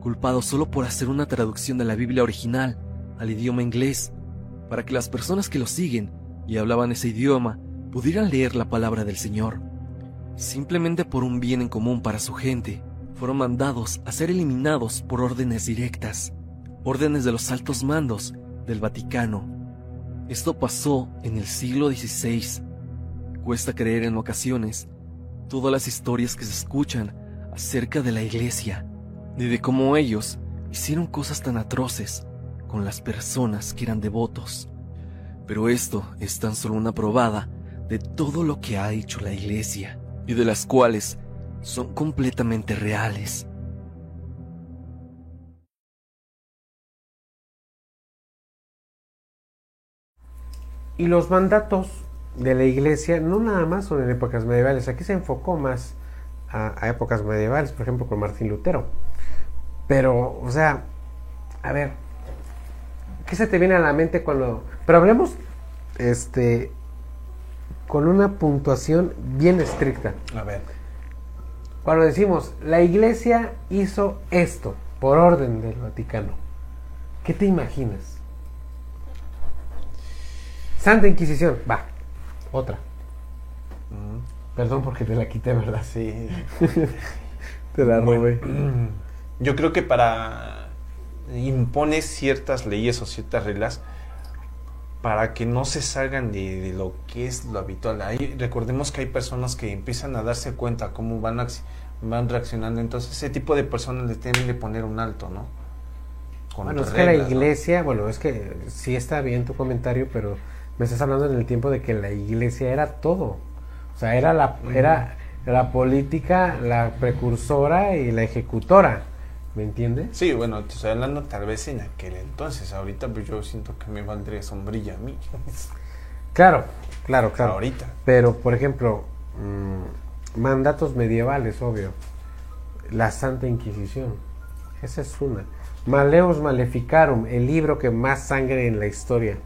culpados solo por hacer una traducción de la Biblia original al idioma inglés, para que las personas que lo siguen y hablaban ese idioma pudieran leer la palabra del Señor. Simplemente por un bien en común para su gente, fueron mandados a ser eliminados por órdenes directas, órdenes de los altos mandos del Vaticano. Esto pasó en el siglo XVI. Cuesta creer en ocasiones todas las historias que se escuchan acerca de la iglesia, ni de cómo ellos hicieron cosas tan atroces con las personas que eran devotos. Pero esto es tan solo una probada de todo lo que ha hecho la iglesia y de las cuales son completamente reales. Y los mandatos de la iglesia no nada más son en épocas medievales, aquí se enfocó más a, a épocas medievales, por ejemplo con Martín Lutero. Pero, o sea, a ver, ¿qué se te viene a la mente cuando... Pero hablemos, este, con una puntuación bien estricta. A ver. Cuando decimos, la iglesia hizo esto por orden del Vaticano, ¿qué te imaginas? Santa Inquisición, va, otra. Perdón porque te la quité, ¿verdad? Sí. [laughs] Te la Bueno, robé. [clears throat] Yo creo que para impone ciertas leyes o ciertas reglas para que no se salgan de, de lo que es lo habitual. Hay- recordemos que hay personas que empiezan a darse cuenta cómo van, van reaccionando. Entonces, ese tipo de personas le tienen que poner un alto, ¿no? Con Bueno, es otras que la reglas, ¿no? iglesia, bueno, es que sí está bien tu comentario, pero me estás hablando en el tiempo de que la iglesia era todo. O sea, era la, era la política, la precursora y la ejecutora. ¿Me entiendes? Sí, bueno, te estoy hablando tal vez en aquel entonces. Ahorita pues yo siento que me valdría sombrilla a mí. [laughs] Claro, claro, claro. Ahorita. Pero, por ejemplo, mm, mandatos medievales, obvio. La Santa Inquisición. Esa es una. Maleus Maleficarum, el libro que más sangre en la historia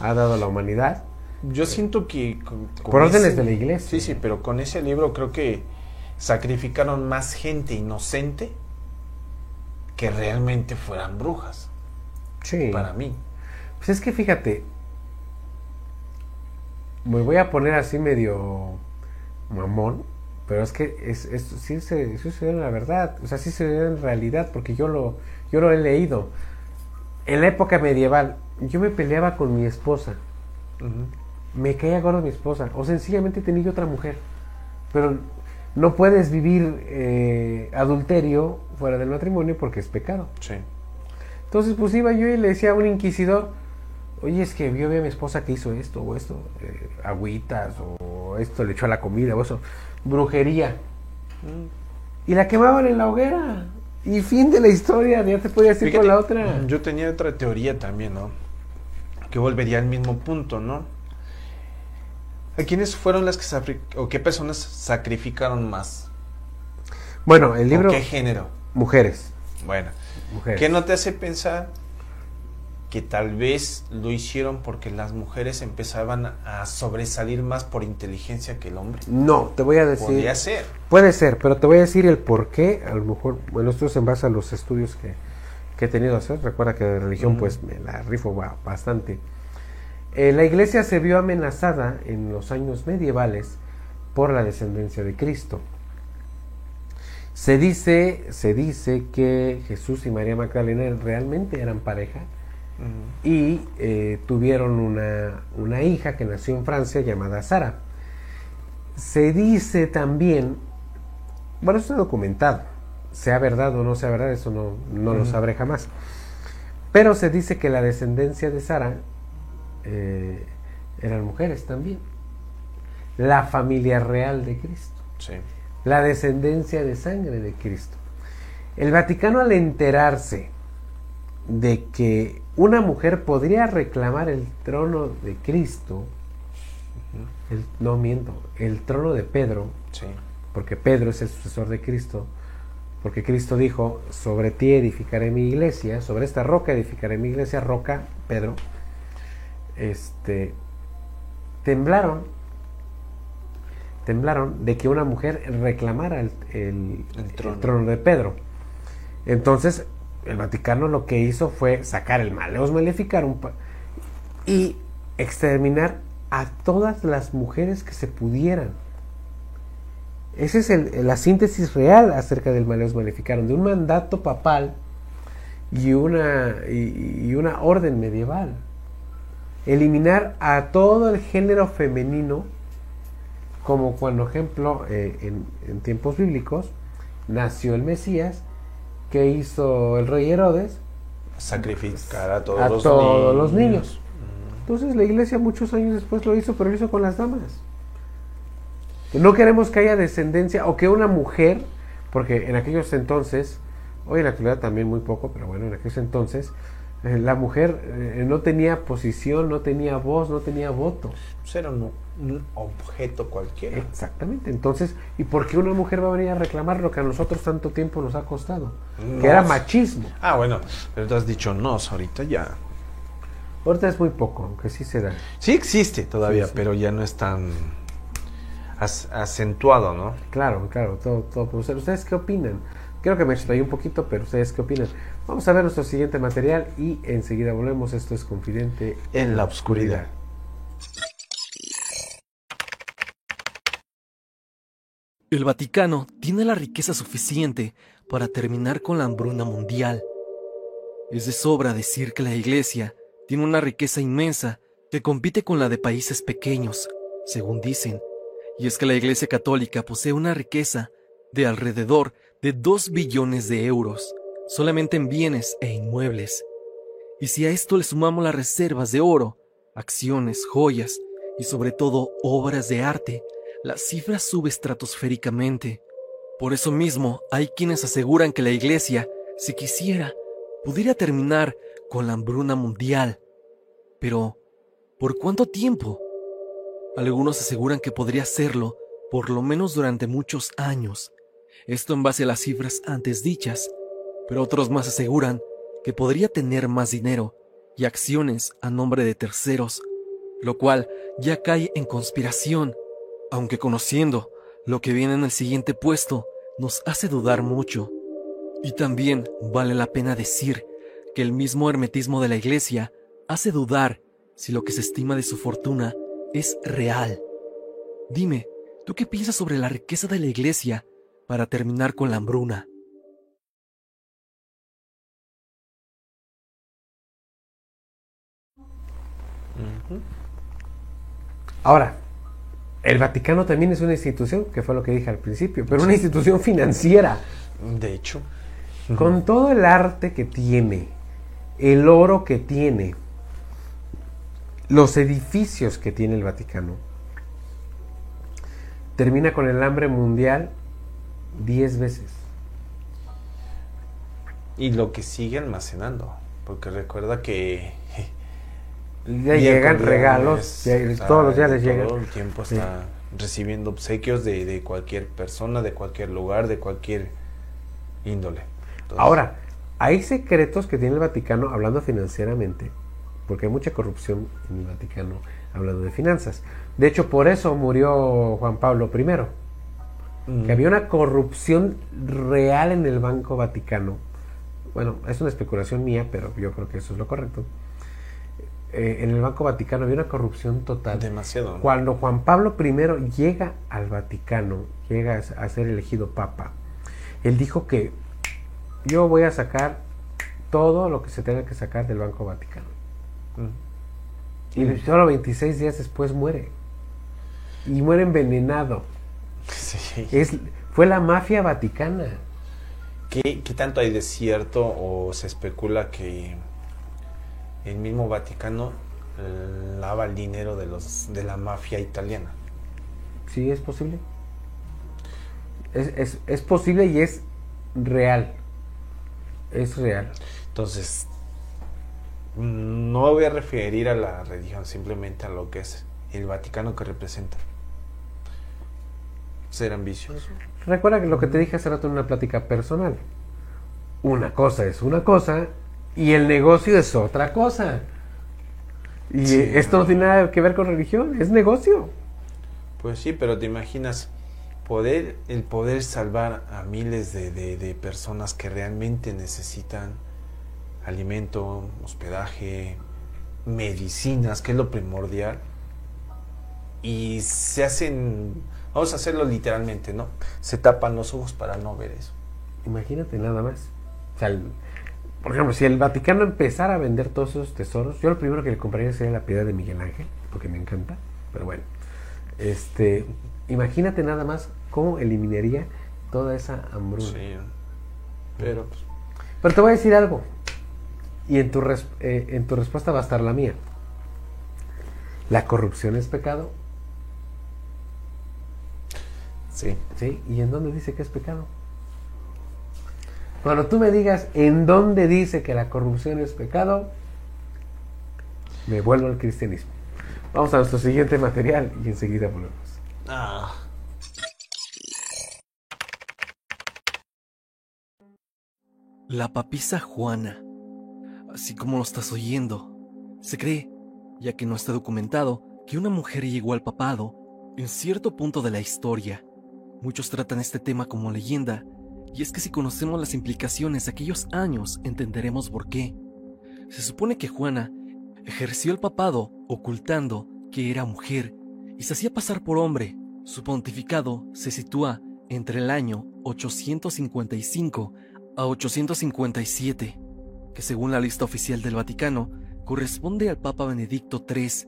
ha dado a la humanidad. Yo siento que... con- con Por órdenes ese- de la iglesia. Sí, sí, pero con ese libro creo que sacrificaron más gente inocente que realmente fueran brujas, Sí. para mí. Pues es que fíjate, me voy a poner así medio mamón, pero es que es, es- sí, se, sí sucedió en la verdad, o sea, sí sucedió en realidad, porque yo lo, yo lo he leído. En la época medieval, yo me peleaba con mi esposa, me caía gordo mi esposa, o sencillamente tenía yo otra mujer. Pero no puedes vivir eh, adulterio fuera del matrimonio porque es pecado. Sí. Entonces, pues iba yo y le decía a un inquisidor, oye, es que yo vi a mi esposa que hizo esto o esto, eh, agüitas o esto le echó a la comida o eso, brujería. Y la quemaban en la hoguera. Y fin de la historia, ya te podías ir con la otra. Yo tenía otra teoría también, ¿no? Que volvería al mismo punto, ¿no? ¿A quiénes fueron las que o qué personas sacrificaron más? Bueno, el libro ¿O qué género? Mujeres. Bueno, Mujeres. ¿qué no te hace pensar que tal vez lo hicieron porque las mujeres empezaban a sobresalir más por inteligencia que el hombre? No, te voy a decir. Podría ser. Puede ser, pero te voy a decir el por qué. A lo mejor, bueno, esto es en base a los estudios que, que he tenido que hacer. Recuerda que de religión, pues me la rifo ba- bastante. Eh, la iglesia se vio amenazada en los años medievales por la descendencia de Cristo. Se dice, se dice que Jesús y María Magdalena realmente eran pareja y eh, tuvieron una, una hija que nació en Francia llamada Sara. Se dice también, bueno, está documentado, sea verdad o no sea verdad, eso no, no lo sabré jamás. Pero se dice que la descendencia de Sara eh, eran mujeres también. La familia real de Cristo Sí. la descendencia de sangre de Cristo. El Vaticano al enterarse de que una mujer podría reclamar el trono de Cristo, el- no miento, el trono de Pedro, Sí. porque Pedro es el sucesor de Cristo, porque Cristo dijo, sobre ti edificaré mi iglesia, sobre esta roca edificaré mi iglesia, roca, Pedro, este, temblaron, temblaron de que una mujer reclamara el, el- El el trono. de Pedro. Entonces, el Vaticano lo que hizo fue sacar el Maleus Maleficarum y exterminar a todas las mujeres que se pudieran. Esa es el- la síntesis real acerca del Maleus Maleficarum, de un mandato papal y una, y, y una orden medieval. Eliminar a todo el género femenino, como cuando, ejemplo, eh, en, en tiempos bíblicos, nació el Mesías, que hizo el rey Herodes Sacrificar a todos, a los, todos niños. los niños. Entonces la iglesia muchos años después lo hizo, pero lo hizo con las damas. No queremos que haya descendencia o que una mujer, porque en aquellos entonces, hoy en la actualidad también muy poco, pero bueno, en aquellos entonces, eh, la mujer eh, no tenía posición, no tenía voz, no tenía voto. Pues era un, un objeto cualquiera. Exactamente. Entonces, ¿y por qué una mujer va a venir a reclamar lo que a nosotros tanto tiempo nos ha costado? Nos. Que era machismo. Ah, bueno, pero tú has dicho nos ahorita ya. Ahorita es muy poco, aunque sí se da. Sí existe todavía, Sí, sí. pero ya no es tan acentuado, ¿no? Claro, claro, todo, todo puede ser. ¿Ustedes qué opinan? Creo que me explayé un poquito, pero ¿ustedes qué opinan? Vamos a ver nuestro siguiente material y enseguida volvemos. Esto es Confidente En la oscuridad. El Vaticano tiene la riqueza suficiente para terminar con la hambruna mundial. Es de sobra decir que la Iglesia tiene una riqueza inmensa que compite con la de países pequeños, según dicen, y es que la Iglesia Católica posee una riqueza de alrededor de 2 billones de euros, solamente en bienes e inmuebles. Y si a esto le sumamos las reservas de oro, acciones, joyas y sobre todo obras de arte, la cifra sube estratosféricamente. Por eso mismo, hay quienes aseguran que la Iglesia, si quisiera, pudiera terminar con la hambruna mundial. Pero, ¿por cuánto tiempo? Algunos aseguran que podría hacerlo por lo menos durante muchos años. Esto en base a las cifras antes dichas. Pero otros más aseguran que podría tener más dinero y acciones a nombre de terceros, lo cual ya cae en conspiración aunque conociendo lo que viene en el siguiente puesto nos hace dudar mucho. Y también vale la pena decir que el mismo hermetismo de la iglesia hace dudar si lo que se estima de su fortuna es real. Dime, ¿tú qué piensas sobre la riqueza de la iglesia para terminar con la hambruna? Ahora, el Vaticano también es una institución, que fue lo que dije al principio, pero una institución financiera, De hecho, con todo el arte que tiene, el oro que tiene, los edificios que tiene el Vaticano, termina con el hambre mundial 10 veces. y lo que sigue almacenando, porque recuerda que Ya llegan regalos, es- ya- está- todos los días les llegan. Todo el tiempo está recibiendo obsequios de, de cualquier persona, de cualquier lugar, de cualquier índole. Entonces, Ahora, hay secretos que tiene el Vaticano hablando financieramente, porque hay mucha corrupción en el Vaticano hablando de finanzas. De hecho, por eso murió Juan Pablo I, mm, que había una corrupción real en el Banco Vaticano. Bueno, es una especulación mía, pero yo creo que eso es lo correcto. Eh, en el Banco Vaticano había una corrupción total. demasiado. ¿no? Cuando Juan Pablo I llega al Vaticano, llega a a ser elegido papa, él dijo que yo voy a sacar todo lo que se tenga que sacar del Banco Vaticano. Y solo 26 días después muere. Y muere envenenado. Sí. Es, fue la mafia vaticana. ¿Qué, qué tanto hay de cierto o se especula que el mismo Vaticano lava el dinero de los de la mafia italiana? Sí, es posible. Es, es- es posible y es real. Es real. Entonces, no me voy a referir a la religión, simplemente a lo que es el Vaticano que representa. Ser ambicioso. Recuerda que lo que te dije hace rato en una plática personal. Una cosa es una cosa y el negocio es otra cosa. Y Sí. esto no tiene nada que ver con religión, es negocio. Pues sí, pero te imaginas poder, el poder salvar a miles de, de- de personas que realmente necesitan alimento, hospedaje, medicinas, que es lo primordial. Y se hacen, vamos a hacerlo literalmente, ¿no? Se tapan los ojos para no ver eso. Imagínate nada más. O sea, el- por ejemplo, si el Vaticano empezara a vender todos esos tesoros, yo lo primero que le compraría sería la piedad de Miguel Ángel, porque me encanta. Pero bueno, este, imagínate nada más cómo eliminaría toda esa hambruna. Sí. Pero pues, Pero te voy a decir algo. Y en tu, res- eh, en tu respuesta va a estar la mía. ¿La corrupción es pecado? sí. ¿Sí? ¿Y en dónde dice que es pecado? Cuando tú me digas en dónde dice que la corrupción es pecado, me vuelvo al cristianismo. Vamos a nuestro siguiente material y enseguida volvemos. Ah. La papisa Juana, así como lo estás oyendo, se cree, ya que no está documentado, que una mujer llegó al papado en cierto punto de la historia. Muchos tratan este tema como leyenda, y es que si conocemos las implicaciones de aquellos años, entenderemos por qué. Se supone que Juana ejerció el papado ocultando que era mujer y se hacía pasar por hombre. Su pontificado se sitúa entre el año 855 a 857, que según la lista oficial del Vaticano corresponde al Papa Benedicto III.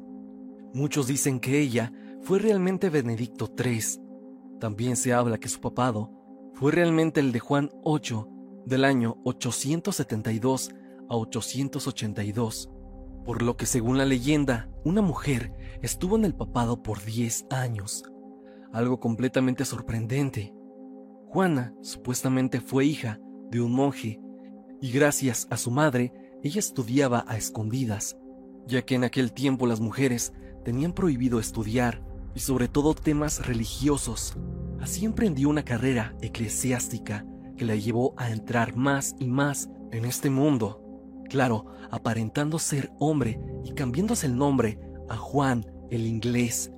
Muchos dicen que ella fue realmente Benedicto III. También se habla que su papado fue realmente el de Juan VIII del año 872 a 882, por lo que según la leyenda, una mujer estuvo en el papado por 10 años, algo completamente sorprendente. Juana supuestamente fue hija de un monje y gracias a su madre ella estudiaba a escondidas, ya que en aquel tiempo las mujeres tenían prohibido estudiar y sobre todo temas religiosos. Así emprendió una carrera eclesiástica que la llevó a entrar más y más en este mundo. Claro, aparentando ser hombre y cambiándose el nombre a Juan el inglés.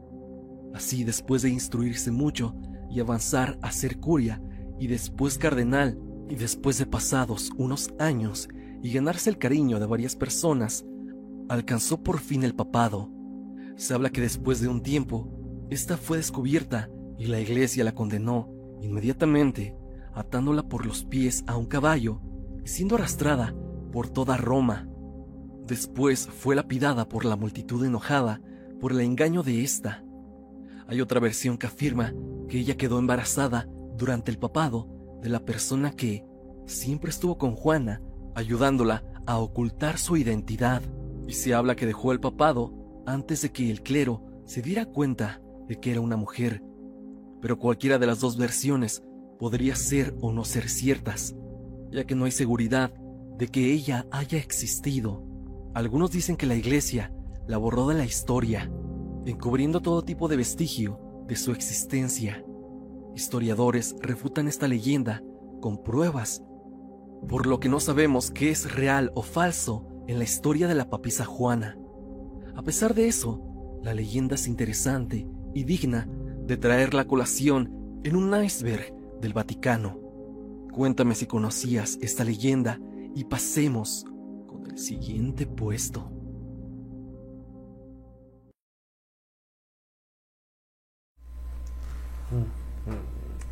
Así después de instruirse mucho y avanzar a ser curia y después cardenal y después de pasados unos años y ganarse el cariño de varias personas, alcanzó por fin el papado. Se habla que después de un tiempo, esta fue descubierta y la iglesia la condenó inmediatamente, atándola por los pies a un caballo y siendo arrastrada por toda Roma. Después fue lapidada por la multitud enojada por el engaño de esta. Hay otra versión que afirma que ella quedó embarazada durante el papado de la persona que siempre estuvo con Juana, ayudándola a ocultar su identidad. Y se habla que dejó el papado antes de que el clero se diera cuenta de que era una mujer. Pero cualquiera de las dos versiones podría ser o no ser ciertas, ya que no hay seguridad de que ella haya existido. Algunos dicen que la iglesia la borró de la historia, encubriendo todo tipo de vestigio de su existencia. Historiadores refutan esta leyenda con pruebas, por lo que no sabemos qué es real o falso en la historia de la papisa Juana. A pesar de eso, la leyenda es interesante y digna de traer la colación en un iceberg del Vaticano. Cuéntame si conocías esta leyenda y pasemos con el siguiente puesto.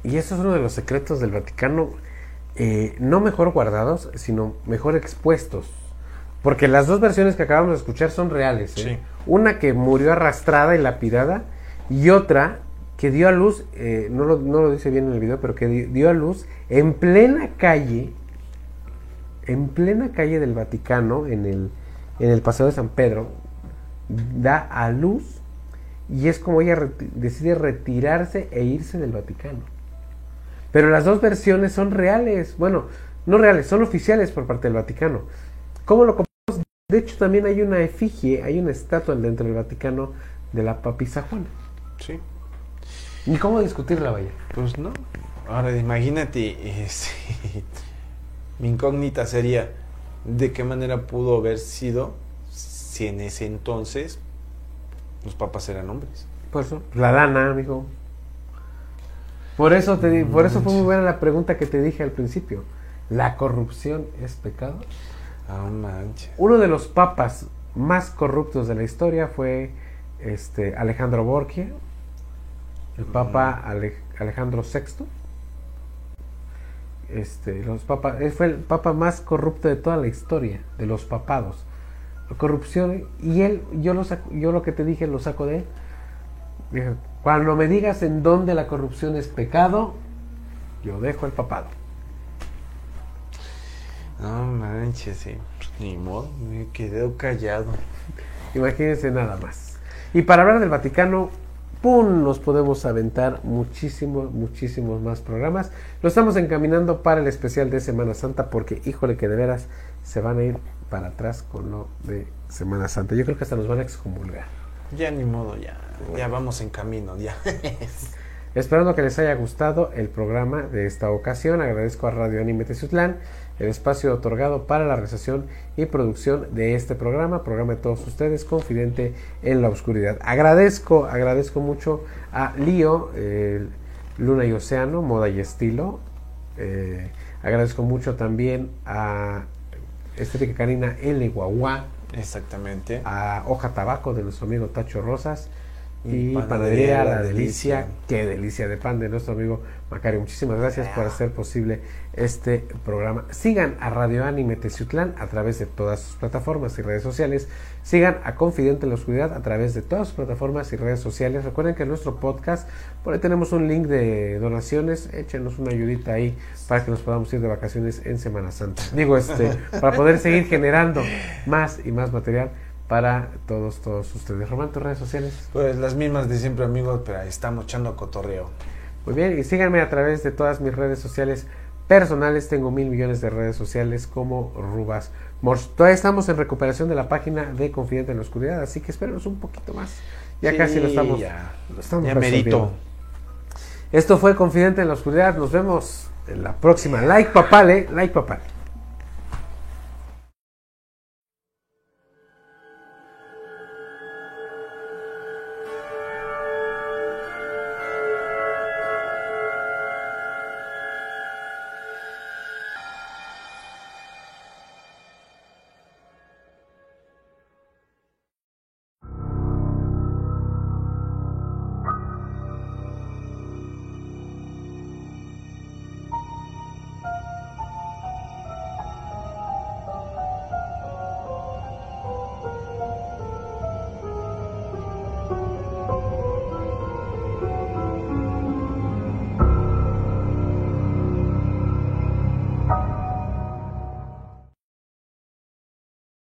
Y eso es uno de los secretos del Vaticano, eh, no mejor guardados, sino mejor expuestos. Porque las dos versiones que acabamos de escuchar son reales. ¿eh? Sí. Una que murió arrastrada y lapidada, y otra que dio a luz, eh, no, lo, no lo dice bien en el video, pero que di- dio a luz en plena calle, en plena calle del Vaticano, en el, en el Paseo de San Pedro, da a luz y es como ella reti- decide retirarse e irse del Vaticano. Pero las dos versiones son reales, bueno, no reales, son oficiales por parte del Vaticano. ¿Cómo lo comprobamos? De hecho, también hay una efigie, hay una estatua dentro del Vaticano de la papisa Juana. Sí. ¿Y cómo discutirla, vaya? Pues no. Ahora imagínate, este, mi incógnita sería, ¿de qué manera pudo haber sido si en ese entonces los papas eran hombres? Por eso, la lana, amigo. Por eso, te, por eso fue muy buena la pregunta que te dije al principio. ¿La corrupción es pecado? Ah, manches. Uno de los papas más corruptos de la historia fue este, Alejandro Borgia, el papa Ale- Alejandro VI. Este, los papas, él fue el papa más corrupto de toda la historia, de los papados. Corrupción, y él, yo lo, saco- yo lo que te dije lo saco de él. Dije, cuando me digas en dónde la corrupción es pecado, yo dejo el papado. No manches, sí. Pues, Ni modo, me quedé callado. Imagínense nada más. Y para hablar del Vaticano, ¡pum! Nos podemos aventar muchísimos, muchísimos más programas. Lo estamos encaminando para el especial de Semana Santa porque, híjole, que de veras se van a ir para atrás con lo de Semana Santa. Yo creo que hasta nos van a excomulgar. Ya ni modo, ya. Ya vamos en camino, ya. [laughs] Esperando que les haya gustado el programa de esta ocasión, agradezco a Radio Anime Teciutlán el espacio otorgado para la realización y producción de este programa, programa de todos ustedes, Confidente en la Oscuridad. Agradezco, agradezco mucho a Lío, eh, Luna y Océano, Moda y Estilo. Eh, agradezco mucho también a Estética Canina El Guaguá, Exactamente. a Hoja Tabaco de nuestro amigo Tacho Rosas Y y Panadería La Delicia, Delicia. qué delicia de pan de nuestro amigo Macario. Muchísimas gracias por hacer posible este programa. Sigan a Radio Anime Teciutlán a través de todas sus plataformas y redes sociales. Sigan a Confidente en la Oscuridad a través de todas sus plataformas y redes sociales. Recuerden que en nuestro podcast, por ahí tenemos un link de donaciones. Échenos una ayudita ahí para que nos podamos ir de vacaciones en Semana Santa. Digo, este, para poder seguir generando más y más material para todos, todos ustedes. Román, tus redes sociales. Pues las mismas de siempre, amigos, pero ahí estamos echando cotorreo. Muy bien, y síganme a través de todas mis redes sociales personales. Tengo mil millones de redes sociales como Rubas Morse. Todavía estamos en recuperación de la página de Confidente en la Oscuridad, así que espérenos un poquito más. Ya Sí, casi lo estamos, Ya, lo estamos ya merito. Esto fue Confidente en la Oscuridad. Nos vemos en la próxima. Like papale, like papale.